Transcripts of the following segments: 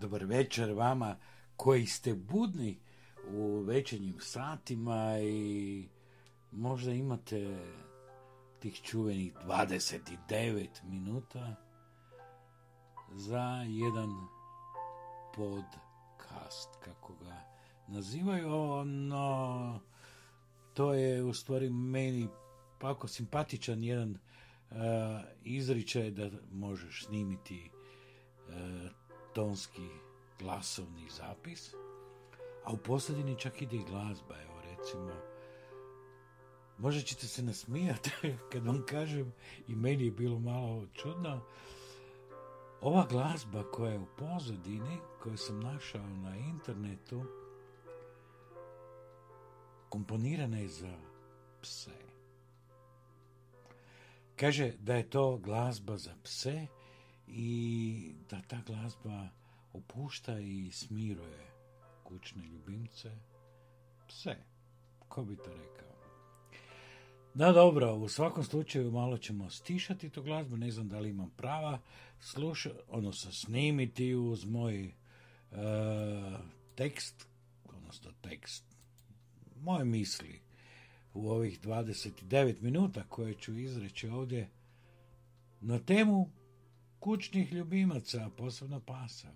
Dobar večer vama koji ste budni u večernjim satima i možda imate tih čuvenih 29 minuta za jedan podcast, kako ga nazivaju, no to je u stvari meni pako simpatičan jedan uh, izričaj da možeš snimiti uh, tonski glasovni zapis, a u posljedini čak ide i glazba, evo recimo, možda ćete se nasmijati kad vam kažem i meni je bilo malo čudno, ova glazba koja je u pozadini, koju sam našao na internetu, komponirana je za pse. Kaže da je to glazba za pse i da ta glazba opušta i smiruje kućne ljubimce, pse. Ko bi to rekao? Da, dobro, u svakom slučaju malo ćemo stišati tu glazbu, ne znam da li imam prava sluša, odnosno snimiti uz moj e, tekst, odnosno tekst, moje misli u ovih 29 minuta koje ću izreći ovdje na temu kućnih ljubimaca, posebno pasa.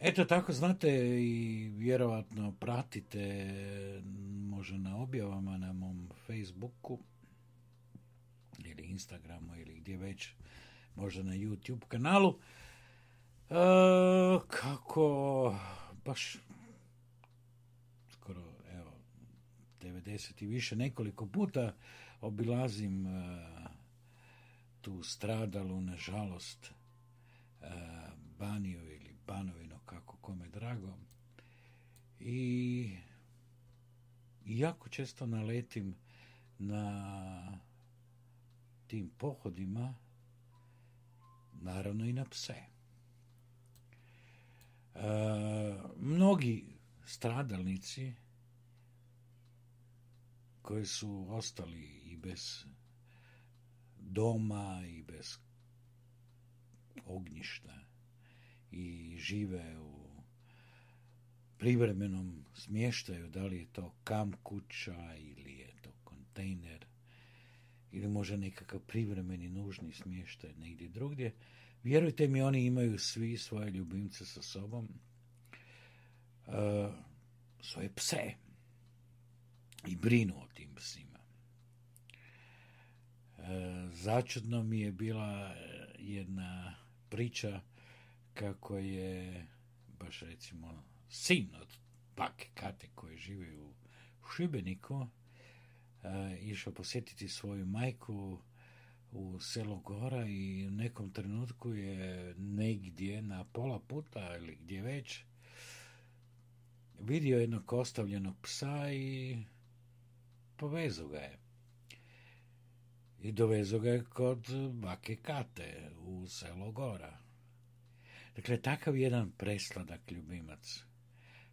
Eto tako znate i vjerovatno pratite možda na objavama na mom Facebooku ili Instagramu ili gdje već možda na YouTube kanalu e, kako baš skoro evo 90 i više nekoliko puta obilazim e, tu stradalu nažalost e, Baniju ili Banovinu kako kome drago i jako često naletim na tim pohodima naravno i na pse. E, mnogi stradalnici koji su ostali i bez doma i bez ognjišta i žive u privremenom smještaju, da li je to kam kuća ili je to kontejner ili možda nekakav privremeni nužni smještaj negdje drugdje. Vjerujte mi, oni imaju svi svoje ljubimce sa sobom, uh, svoje pse i brinu o tim psima. Uh, začudno mi je bila jedna priča kako je baš recimo sin od bake Kate koji živi u Šibeniku išao posjetiti svoju majku u selo Gora i u nekom trenutku je negdje na pola puta ili gdje već vidio jednog ostavljenog psa i povezu ga je. I dovezu ga je kod bake Kate u selo Gora. Dakle, takav jedan presladak ljubimac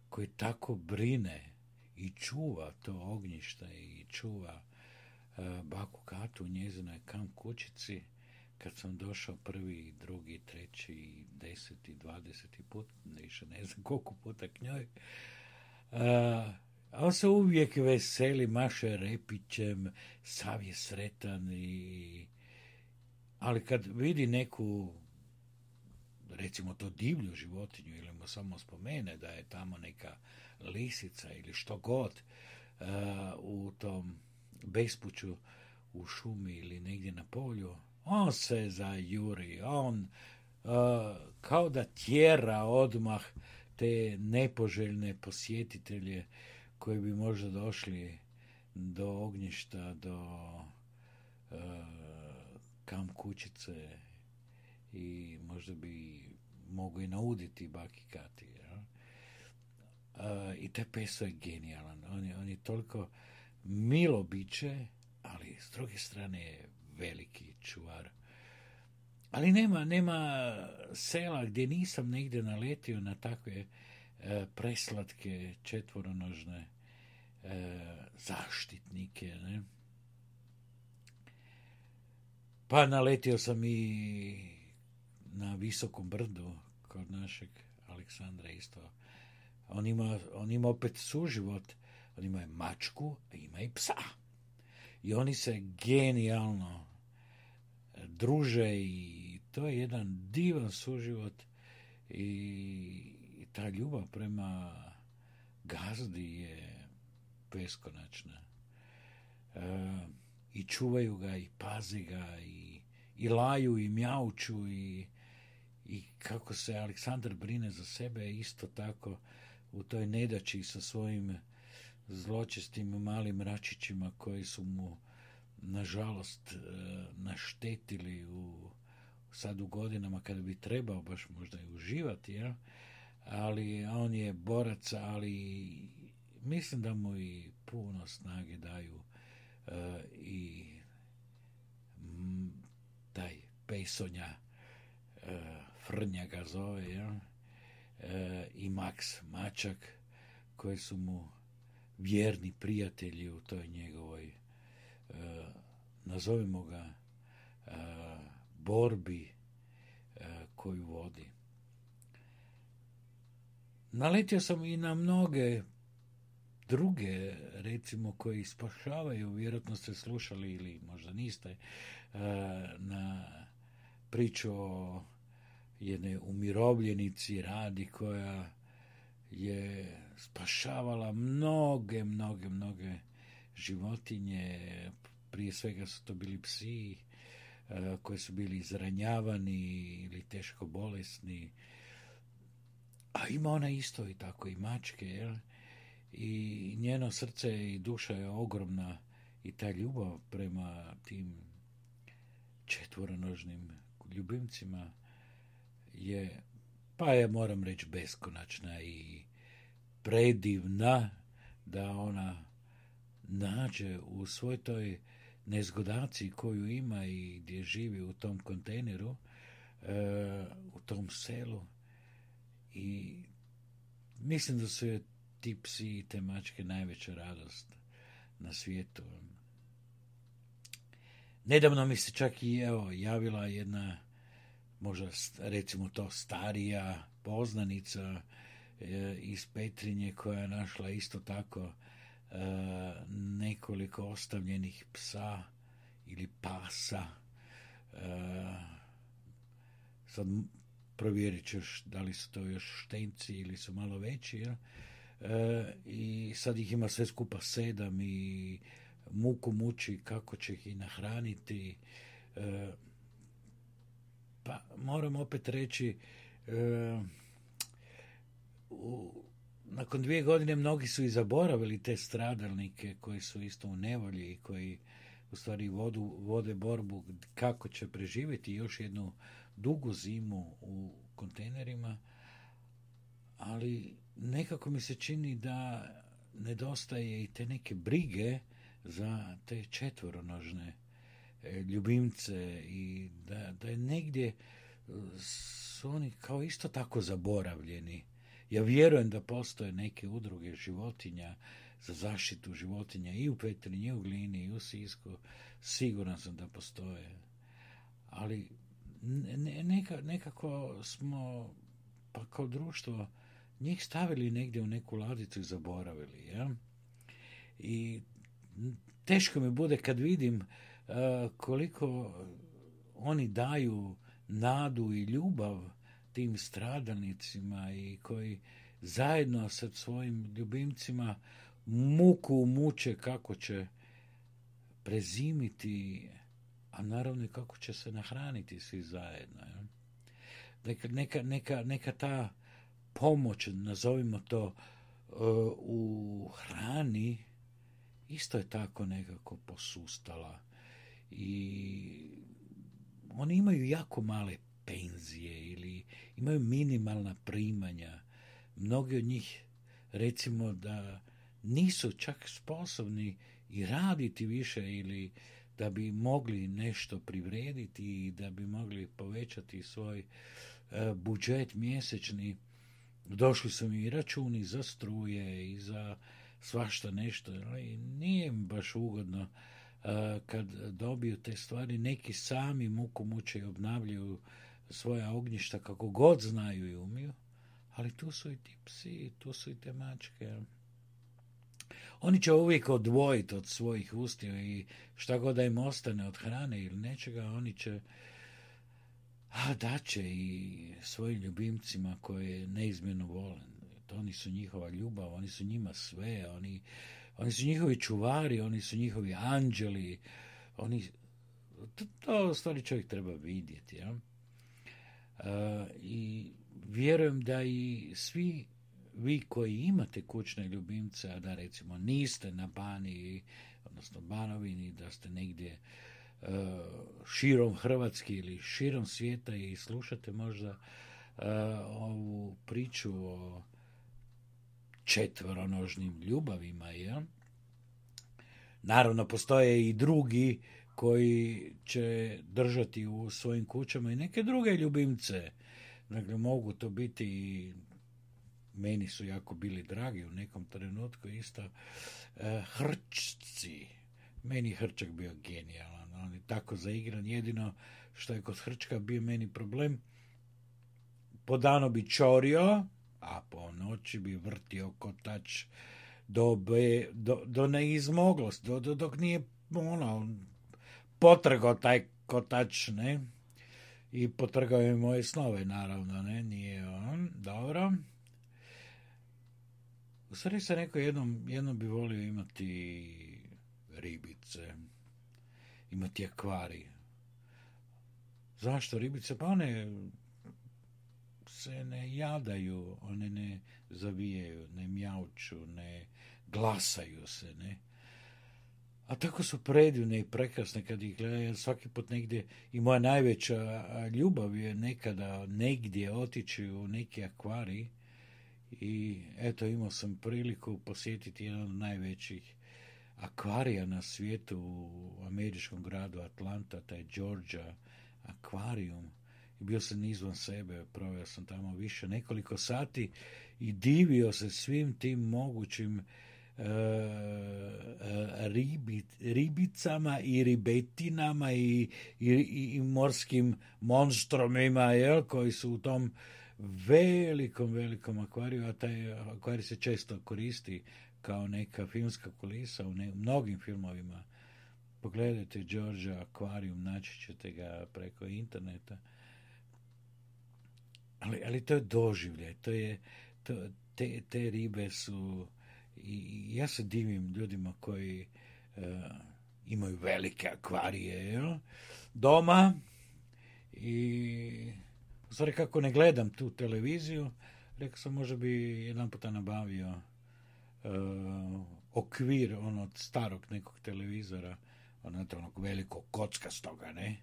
koji tako brine i čuva to ognjište i čuva uh, baku Katu u njezinoj kam kućici, kad sam došao prvi, drugi, treći, deseti, dvadeseti put, više ne znam koliko puta k njoj, uh, on se uvijek veseli, maše repićem, sav je sretan i... Ali kad vidi neku recimo to divlju životinju ili mu samo spomene da je tamo neka lisica ili što god uh, u tom bespuću u šumi ili negdje na polju, on se zajuri, on uh, kao da tjera odmah te nepoželjne posjetitelje koji bi možda došli do ognjišta, do uh, kam kućice i možda bi mogu i nauditi baki Kati. Ja? Uh, I te peso je genijalan. On je, on je toliko milo biće, ali s druge strane je veliki čuvar. Ali nema, nema sela gdje nisam negdje naletio na takve uh, preslatke četvoronožne zaštitnike. Ne? Pa naletio sam i na visokom brdu kod našeg Aleksandra isto. On ima, on ima opet suživot, on ima mačku, a ima i psa. I oni se genijalno druže i to je jedan divan suživot i ta ljubav prema gazdi je beskonačna. E, I čuvaju ga i pazi ga i, i laju i mjauču i, i kako se Aleksandar brine za sebe isto tako u toj nedaći sa svojim zločestim malim račićima koji su mu nažalost e, naštetili u sad u godinama kada bi trebao baš možda i uživati, ja? ali on je borac, ali mislim da mu i puno snage daju uh, i m, taj pejsonja uh, Frnja ga zove, ja? Uh, i Max Mačak, koji su mu vjerni prijatelji u toj njegovoj nazovimo ga borbi koju vodi. Naletio sam i na mnoge druge, recimo, koji spašavaju, vjerojatno ste slušali ili možda niste, na priču o jedne umirovljenici radi koja je spašavala mnoge, mnoge, mnoge životinje, prije svega su to bili psi koji su bili izranjavani ili teško bolesni, a ima ona isto i tako i mačke, jel? I njeno srce i duša je ogromna i ta ljubav prema tim četvoronožnim ljubimcima je, pa ja moram reći, beskonačna i predivna da ona nađe u svoj toj nezgodaciji koju ima i gdje živi u tom kontejneru, e, u tom selu, i mislim da su ti psi i te mačke najveća radost na svijetu. Nedavno mi se čak i evo, javila jedna, možda recimo to starija poznanica e, iz Petrinje koja je našla isto tako e, nekoliko ostavljenih psa ili pasa. E, sad provjerit ćeš da li su to još štenci ili su malo veći, ja? I sad ih ima sve skupa sedam i muku muči kako će ih i nahraniti. E, pa moram opet reći, e, u, nakon dvije godine mnogi su i zaboravili te stradalnike koji su isto u nevolji i koji u stvari vodu, vode borbu kako će preživjeti još jednu dugu zimu u kontejnerima, ali nekako mi se čini da nedostaje i te neke brige za te četvoronožne e, ljubimce i da, da je negdje e, su oni kao isto tako zaboravljeni. Ja vjerujem da postoje neke udruge životinja za zaštitu životinja i u Petrinji, i u Glini, i u Sisku. Siguran sam da postoje. Ali neka, nekako smo pa kao društvo njih stavili negdje u neku ladicu i zaboravili. Ja? I teško mi bude kad vidim uh, koliko oni daju nadu i ljubav tim stradalnicima i koji zajedno sa svojim ljubimcima muku muče kako će prezimiti a naravno i kako će se nahraniti svi zajedno. Ja? Neka, neka, neka, neka ta pomoć, nazovimo to, uh, u hrani isto je tako nekako posustala i oni imaju jako male penzije ili imaju minimalna primanja. Mnogi od njih recimo da nisu čak sposobni i raditi više ili da bi mogli nešto privrediti i da bi mogli povećati svoj e, budžet mjesečni. Došli su mi i računi za struje i za svašta nešto. I nije im baš ugodno e, kad dobiju te stvari. Neki sami muku muče i obnavljaju svoja ognjišta kako god znaju i umiju, ali tu su i ti psi, tu su i te mačke. Oni će uvijek odvojiti od svojih ustiju i šta god da im ostane od hrane ili nečega, oni će a daće i svojim ljubimcima koje neizmjerno vole. To oni su njihova ljubav, oni su njima sve, oni, oni su njihovi čuvari, oni su njihovi anđeli, oni, to, to stvari čovjek treba vidjeti. Ja? I vjerujem da i svi vi koji imate kućne ljubimce, a da recimo niste na Bani, odnosno Banovini, da ste negdje širom Hrvatske ili širom svijeta i slušate možda uh, ovu priču o četvoronožnim ljubavima, ja? Naravno, postoje i drugi koji će držati u svojim kućama i neke druge ljubimce. Dakle, mogu to biti i meni su jako bili dragi u nekom trenutku isto e, hrčci. Meni hrčak bio genijalan, on je tako zaigran, jedino što je kod hrčka bio meni problem, po danu bi čorio, a po noći bi vrtio kotač do, be, do, do neizmoglosti, do, do, dok nije ono, potrgao taj kotač, ne, i potrgao je moje snove, naravno, ne, nije on, dobro. U stvari se neko jednom, jednom bi volio imati ribice, imati akvari. Zašto ribice? Pa one se ne jadaju, one ne zavijaju, ne mjauču, ne glasaju se, ne. A tako su predivne i prekrasne kad ih gledaju svaki put negdje i moja najveća ljubav je nekada negdje otići u neki akvari i eto imao sam priliku posjetiti jedan od najvećih akvarija na svijetu u američkom gradu Atlanta, taj Georgia akvarijum. I bio sam izvan sebe, proveo sam tamo više nekoliko sati i divio se svim tim mogućim e, e ribicama i ribetinama i, i, i morskim monstromima jel, koji su u tom velikom, velikom akvariju, a taj akvarij se često koristi kao neka filmska kulisa u ne, mnogim filmovima. Pogledajte Georgia akvarijum, naći ćete ga preko interneta. Ali, ali to je doživljaj, to je, to, te, te ribe su, i ja se divim ljudima koji uh, imaju velike akvarije jel? doma i u stvari kako ne gledam tu televiziju, rekao sam možda bi jedan puta nabavio okvir ono starog nekog televizora, ono onog velikog kocka stoga, ne?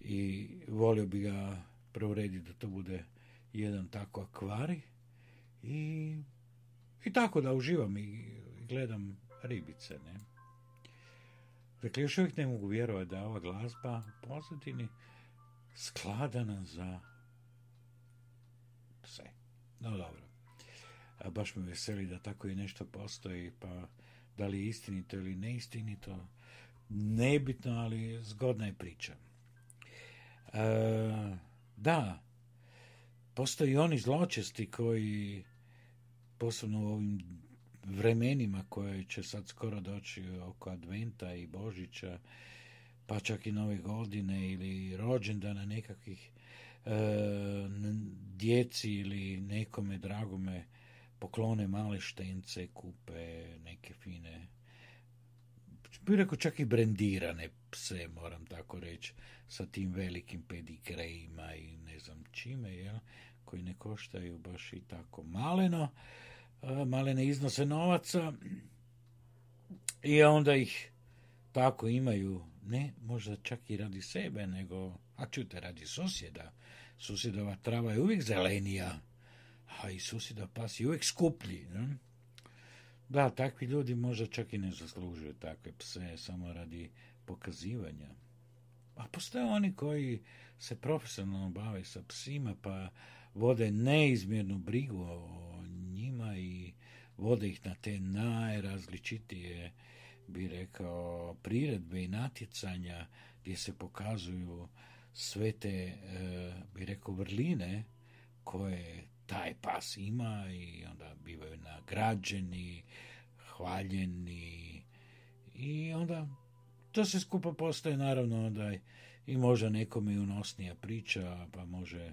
I volio bi ga preurediti da to bude jedan tako akvari i, i tako da uživam i gledam ribice, ne? Dakle, još uvijek ne mogu vjerovati da ova glazba pozadini skladana za sve. No dobro. A baš me veseli da tako i nešto postoji, pa da li je istinito ili neistinito, nebitno, ali zgodna je priča. E, da, postoji oni zločesti koji, posebno u ovim vremenima koje će sad skoro doći oko Adventa i Božića, pa čak i nove godine ili rođendana nekakvih e, djeci ili nekome dragome poklone male štence, kupe neke fine bi rekao čak i brendirane pse, moram tako reći, sa tim velikim pedigrejima i ne znam čime, jel, koji ne koštaju baš i tako maleno, malene iznose novaca i onda ih tako imaju, ne možda čak i radi sebe, nego, a čujte, radi susjeda, susjedova trava je uvijek zelenija, a i susjeda pas je uvijek skuplji. Ne? Da, takvi ljudi možda čak i ne zaslužuju takve pse samo radi pokazivanja. A postoje oni koji se profesionalno bave sa psima, pa vode neizmjernu brigu o njima i vode ih na te najrazličitije, bi rekao, priredbe i natjecanja gdje se pokazuju sve te, e, bi rekao, vrline koje taj pas ima i onda bivaju nagrađeni, hvaljeni i onda to se skupa postaje naravno onda i možda nekom i unosnija priča, pa može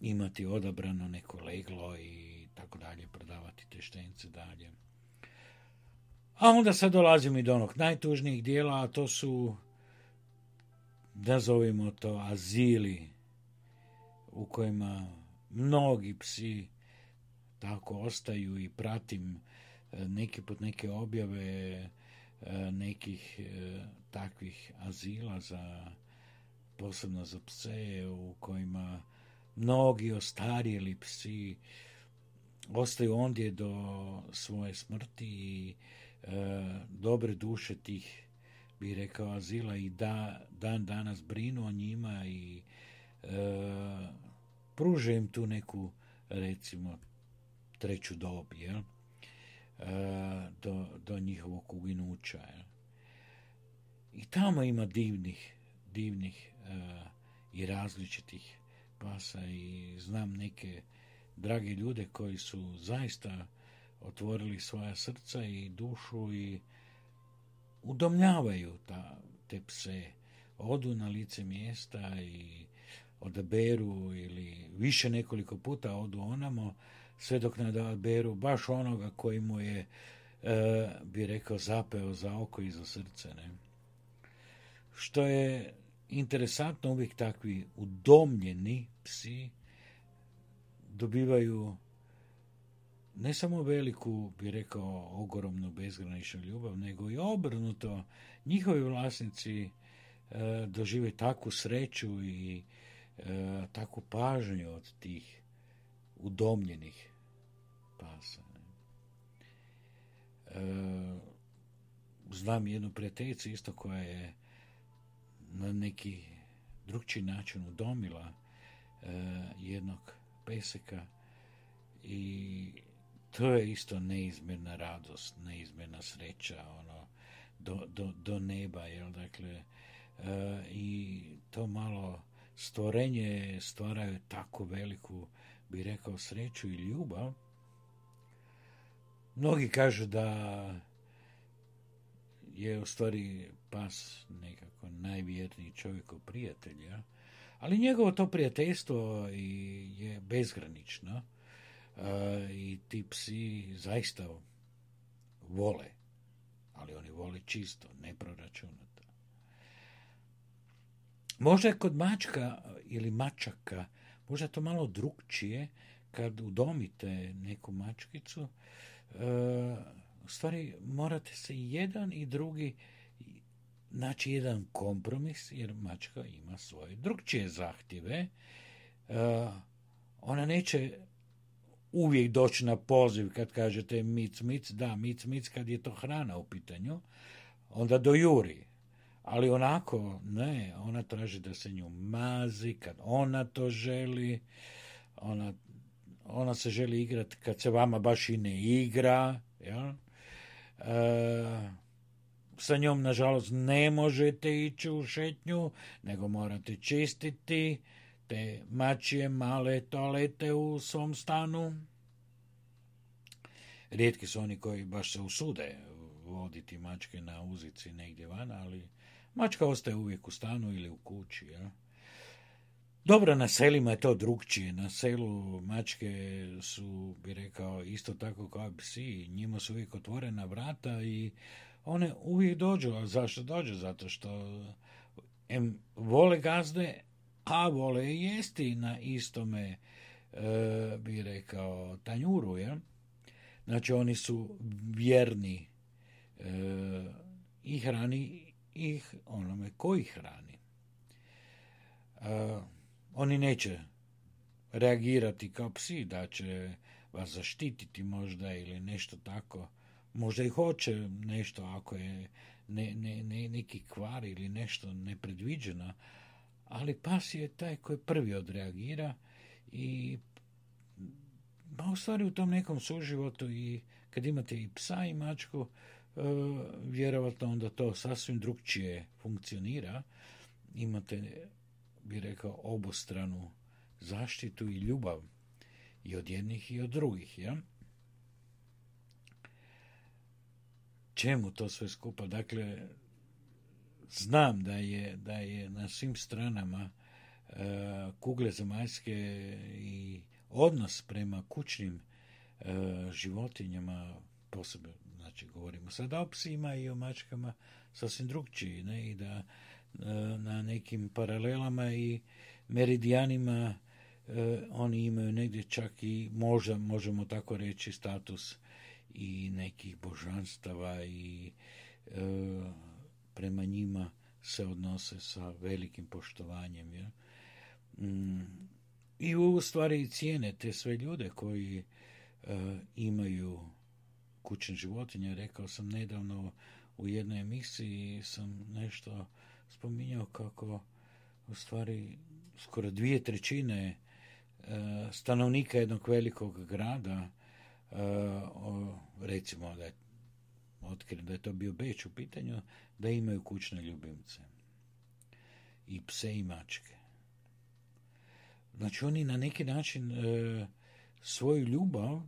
imati odabrano neko leglo i tako dalje, prodavati te štence dalje. A onda sad dolazimo i do onog najtužnijeg dijela, a to su, nazovimo to, azili u kojima mnogi psi tako ostaju i pratim e, neki put neke objave e, nekih e, takvih azila za posebno za pse u kojima mnogi ostarjeli psi ostaju ondje do svoje smrti i dobre duše tih bi rekao azila i da, dan danas brinu o njima i pruže im tu neku, recimo, treću dob, jel? E, do, do njihovog uginuća. Jel? I tamo ima divnih, divnih e, i različitih pasa i znam neke drage ljude koji su zaista otvorili svoja srca i dušu i udomljavaju ta, te pse. Odu na lice mjesta i odaberu ili više nekoliko puta odu onamo, sve dok ne odaberu baš onoga koji mu je, e, bi rekao, zapeo za oko i za srce. Ne? Što je interesantno, uvijek takvi udomljeni psi dobivaju ne samo veliku, bi rekao, ogromnu bezgraničnu ljubav, nego i obrnuto. Njihovi vlasnici e, dožive takvu sreću i e, takvu pažnju od tih udomljenih pasa. E, znam jednu prijateljicu isto koja je na neki drugčiji način udomila e, jednog peseka i to je isto neizmjerna radost, neizmjerna sreća, ono, do, do, do neba, jel, dakle, e, i to malo stvorenje stvaraju tako veliku, bi rekao, sreću i ljubav. Mnogi kažu da je u stvari pas nekako najvjerniji čovjekov prijatelj, ja? ali njegovo to prijateljstvo je bezgranično i ti psi zaista vole, ali oni vole čisto, neproračunato. Možda je kod mačka ili mačaka, možda to malo drugčije, kad udomite neku mačkicu, e, u stvari morate se jedan i drugi naći jedan kompromis, jer mačka ima svoje drugčije zahtjeve. E, ona neće uvijek doći na poziv kad kažete mic, mic, da, mic, mic, kad je to hrana u pitanju, onda dojuri ali onako, ne, ona traži da se nju mazi, kad ona to želi, ona, ona se želi igrati kad se vama baš i ne igra, ja? E, sa njom, nažalost, ne možete ići u šetnju, nego morate čistiti te mačije male toalete u svom stanu. Rijetki su oni koji baš se usude voditi mačke na uzici negdje van, ali Mačka ostaje uvijek u stanu ili u kući. Ja? Dobro, na selima je to drugčije. Na selu mačke su, bi rekao, isto tako kao psi. Njima su uvijek otvorena vrata i one uvijek dođu. A zašto dođu? Zato što em, vole gazde, a vole jesti na istome, e, bi rekao, tanjuru. Ja? Znači, oni su vjerni e, i hrani ih onome koji hrani. oni neće reagirati kao psi da će vas zaštititi možda ili nešto tako. Možda i hoće nešto ako je ne, ne, ne, neki kvar ili nešto nepredviđeno, ali pas je taj koji prvi odreagira i pa u stvari u tom nekom suživotu i kad imate i psa i mačku, E, vjerovatno onda to sasvim drugčije funkcionira. Imate, bi rekao, obostranu zaštitu i ljubav i od jednih i od drugih, ja? Čemu to sve skupa? Dakle, znam da je, da je na svim stranama e, kugle zemaljske i odnos prema kućnim e, životinjama, posebno, znači govorimo sada o psima i o mačkama, sasvim drugčiji, ne, i da e, na nekim paralelama i meridijanima e, oni imaju negdje čak i možda, možemo tako reći, status i nekih božanstava i e, prema njima se odnose sa velikim poštovanjem. Ja? Mm, I u stvari cijene te sve ljude koji imaju kućne životinje. Rekao sam nedavno u jednoj emisiji sam nešto spominjao kako u stvari skoro dvije trećine e, stanovnika jednog velikog grada e, recimo da je da je to bio Beč u pitanju, da imaju kućne ljubimce. I pse i mačke. Znači oni na neki način e, svoju ljubav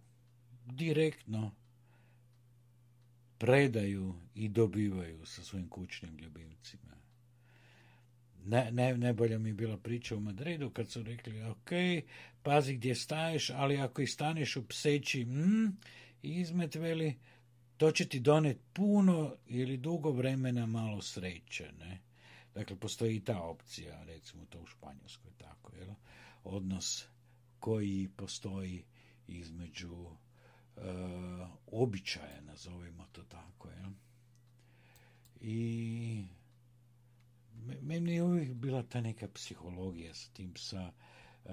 direktno predaju i dobivaju sa svojim kućnim ljubimcima. Ne, ne, najbolja mi je bila priča u Madridu kad su rekli, ok, pazi gdje staješ, ali ako i staneš u pseći mm, izmet to će ti doneti puno ili dugo vremena malo sreće. Ne? Dakle, postoji i ta opcija, recimo to u Španjolskoj tako, jel? odnos koji postoji između običaje, nazovimo to tako. Ja? I meni je uvijek bila ta neka psihologija s tim sa uh,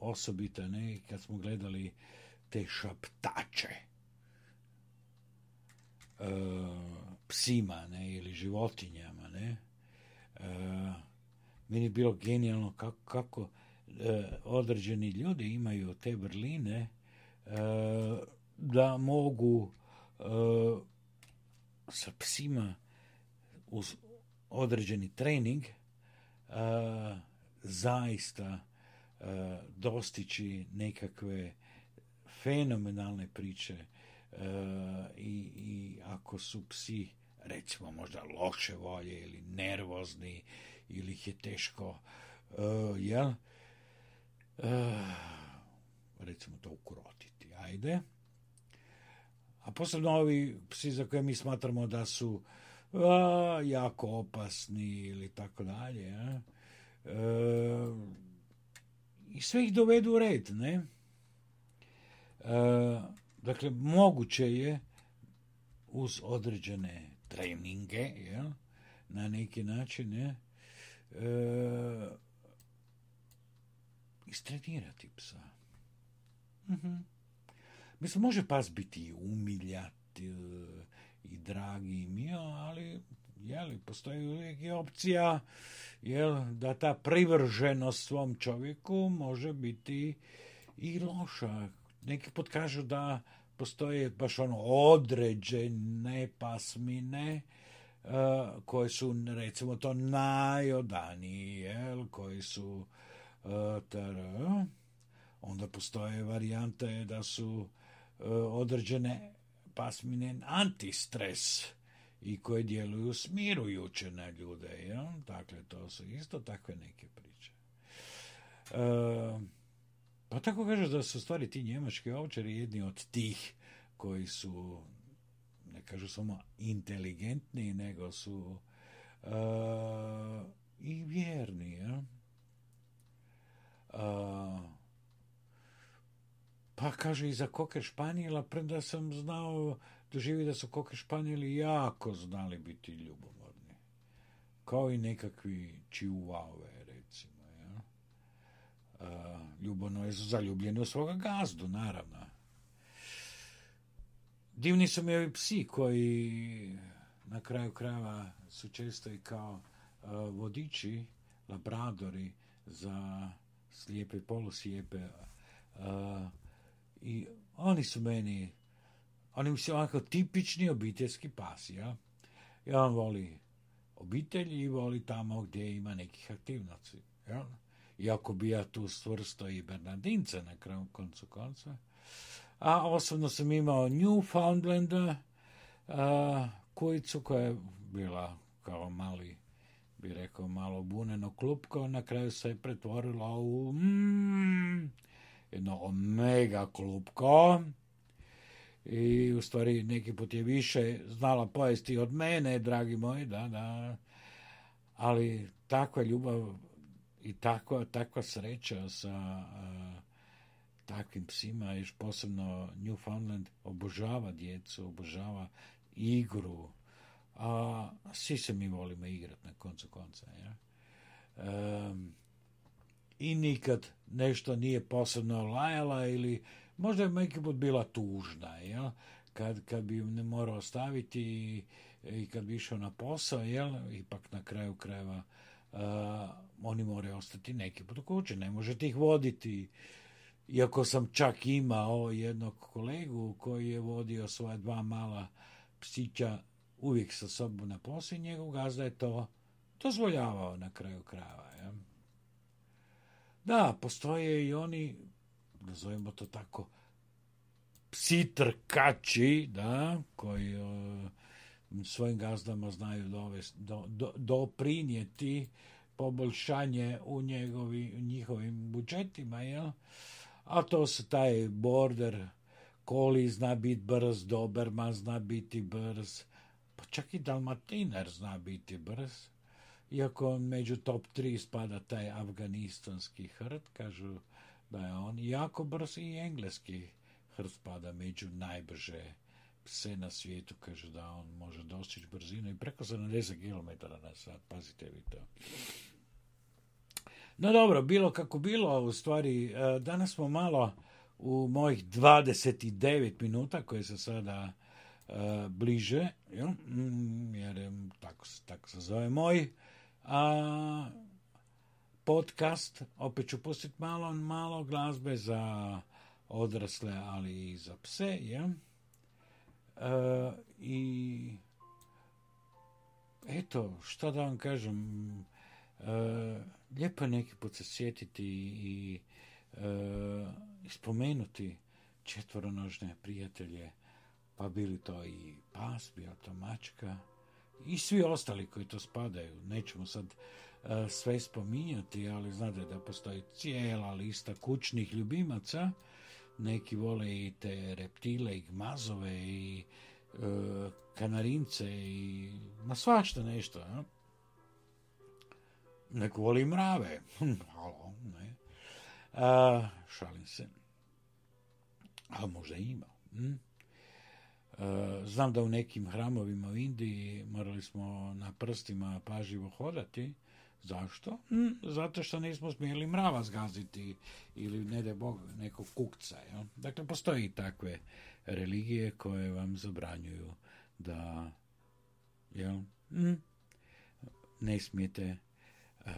osobita, ne, kad smo gledali te šaptače uh, psima, ne, ili životinjama, ne, uh, meni je bilo genijalno kako, kako određeni ljudi imaju te vrline da mogu e, sa psima uz određeni trening e, zaista e, dostići nekakve fenomenalne priče i, i ako su psi recimo možda loše volje ili nervozni ili ih je teško jel recimo to ukrotiti ajde a posebno ovi psi za koje mi smatramo da su a, jako opasni ili tako dalje. E, I sve ih dovedu u red, ne? E, dakle, moguće je uz određene treninge, jel, na neki način, je, e, istrenirati psa. Mhm. Mislim, može pas biti umiljat e, i dragi i mio, ali jeli, postoji uvijek i opcija jel, da ta privrženost svom čovjeku može biti i loša. Neki put kažu da postoje baš ono određene pasmine uh, koje su recimo to najodaniji, jel, koji su uh, tar, onda postoje varijante da su E, određene pasmine antistres i koje djeluju smirujuće na ljude. Ja? Dakle, to su isto takve neke priče. E, pa tako kažeš da su stvari ti njemački ovčari jedni od tih koji su ne kažu samo inteligentni, nego su e, i vjerni. Ja? E, pa kaže i za koke španijela, premda sam znao, doživi da su koke španijeli jako znali biti ljubomorni. Kao i nekakvi čiuvave, recimo. Ja? A, ljubomorni su zaljubljeni u svoga gazdu, naravno. Divni su mi ovi psi koji na kraju krajeva su često i kao a, vodiči, labradori za slijepe i poluslijepe a, i oni su meni, oni su onako tipični obiteljski pas, ja. Ja on voli obitelj i voli tamo gdje ima nekih aktivnosti, ja. iako bi ja tu stvrsto i Bernardince na kraju koncu konca. A osobno sam imao Newfoundlanda, a, kujicu koja je bila kao mali, bi rekao, malo buneno klupko, na kraju se je pretvorila u mm, jedno omega klupko, i u stvari neki put je više znala pojesti od mene, dragi moji, da, da, ali takva ljubav i takva, takva sreća sa takvim psima, još posebno Newfoundland obožava djecu, obožava igru, a svi se mi volimo igrati na koncu konca. Ja? I nikad nešto nije posebno lajala ili možda je neki put bila tužna, jel? Kad, kad bi ne morao staviti i, i kad bi išao na posao, jel? Ipak na kraju krajeva uh, oni moraju ostati neki put u kući, ne možete ih voditi. Iako sam čak imao jednog kolegu koji je vodio svoja dva mala psića uvijek sa sobom na posao i njegov gazda je to dozvoljavao na kraju krajeva. Ja. Da, postoje i oni, nazovimo to tako, psi trkači, da, koji uh, svojim gazdama znaju dovesti, do, do, doprinijeti poboljšanje u, njegovi, njihovim budžetima, jel? A to su taj border, Koli zna biti brz, Doberman zna biti brz, pa čak i Dalmatiner zna biti brz. Iako među top 3 spada taj afganistanski hrt, kažu da je on jako brz i engleski hrt spada među najbrže pse na svijetu, kaže da on može dostići brzinu i preko 70 km na sat, pazite vi to. No dobro, bilo kako bilo, u stvari, e, danas smo malo u mojih 29 minuta koje se sada bliže? Mm, jer tako, tako se zove moj a, podcast, opet ću pustiti malo, malo glazbe za odrasle, ali i za pse, jel? Uh, I eto, što da vam kažem, uh, lijepo je neki put se sjetiti i spomenuti četvoronožne prijatelje, pa bili to i pas, bio to mačka i svi ostali koji to spadaju. Nećemo sad uh, sve spominjati, ali znate da postoji cijela lista kućnih ljubimaca. Neki vole i te reptile i gmazove i uh, kanarince i ma svašta nešto. Ja? Neko voli mrave. Halo, ne. Uh, šalim se a možda ima. Hm? E, znam da u nekim hramovima u Indiji morali smo na prstima paživo hodati. Zašto? Hm, zato što nismo smjeli mrava zgaziti ili ne da Bog nekog kukca. Ja? Dakle, postoji takve religije koje vam zabranjuju da jel, hm, ne smijete uh,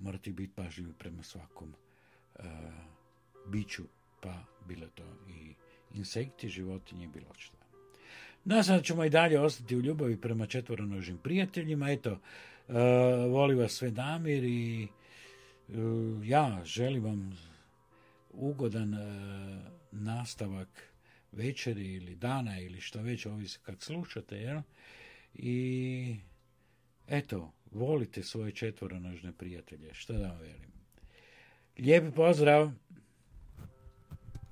morati biti pažljivi prema svakom uh, biću, pa bilo to i insekti, životinje, bilo što. Nasad ćemo i dalje ostati u ljubavi prema četvoronožnim prijateljima. Eto, uh, voli vas sve Damir i uh, ja želim vam ugodan uh, nastavak večeri ili dana ili što već ovisi kad slušate, jel? I eto, volite svoje četvoronožne prijatelje, što da vam velim. Lijepi pozdrav!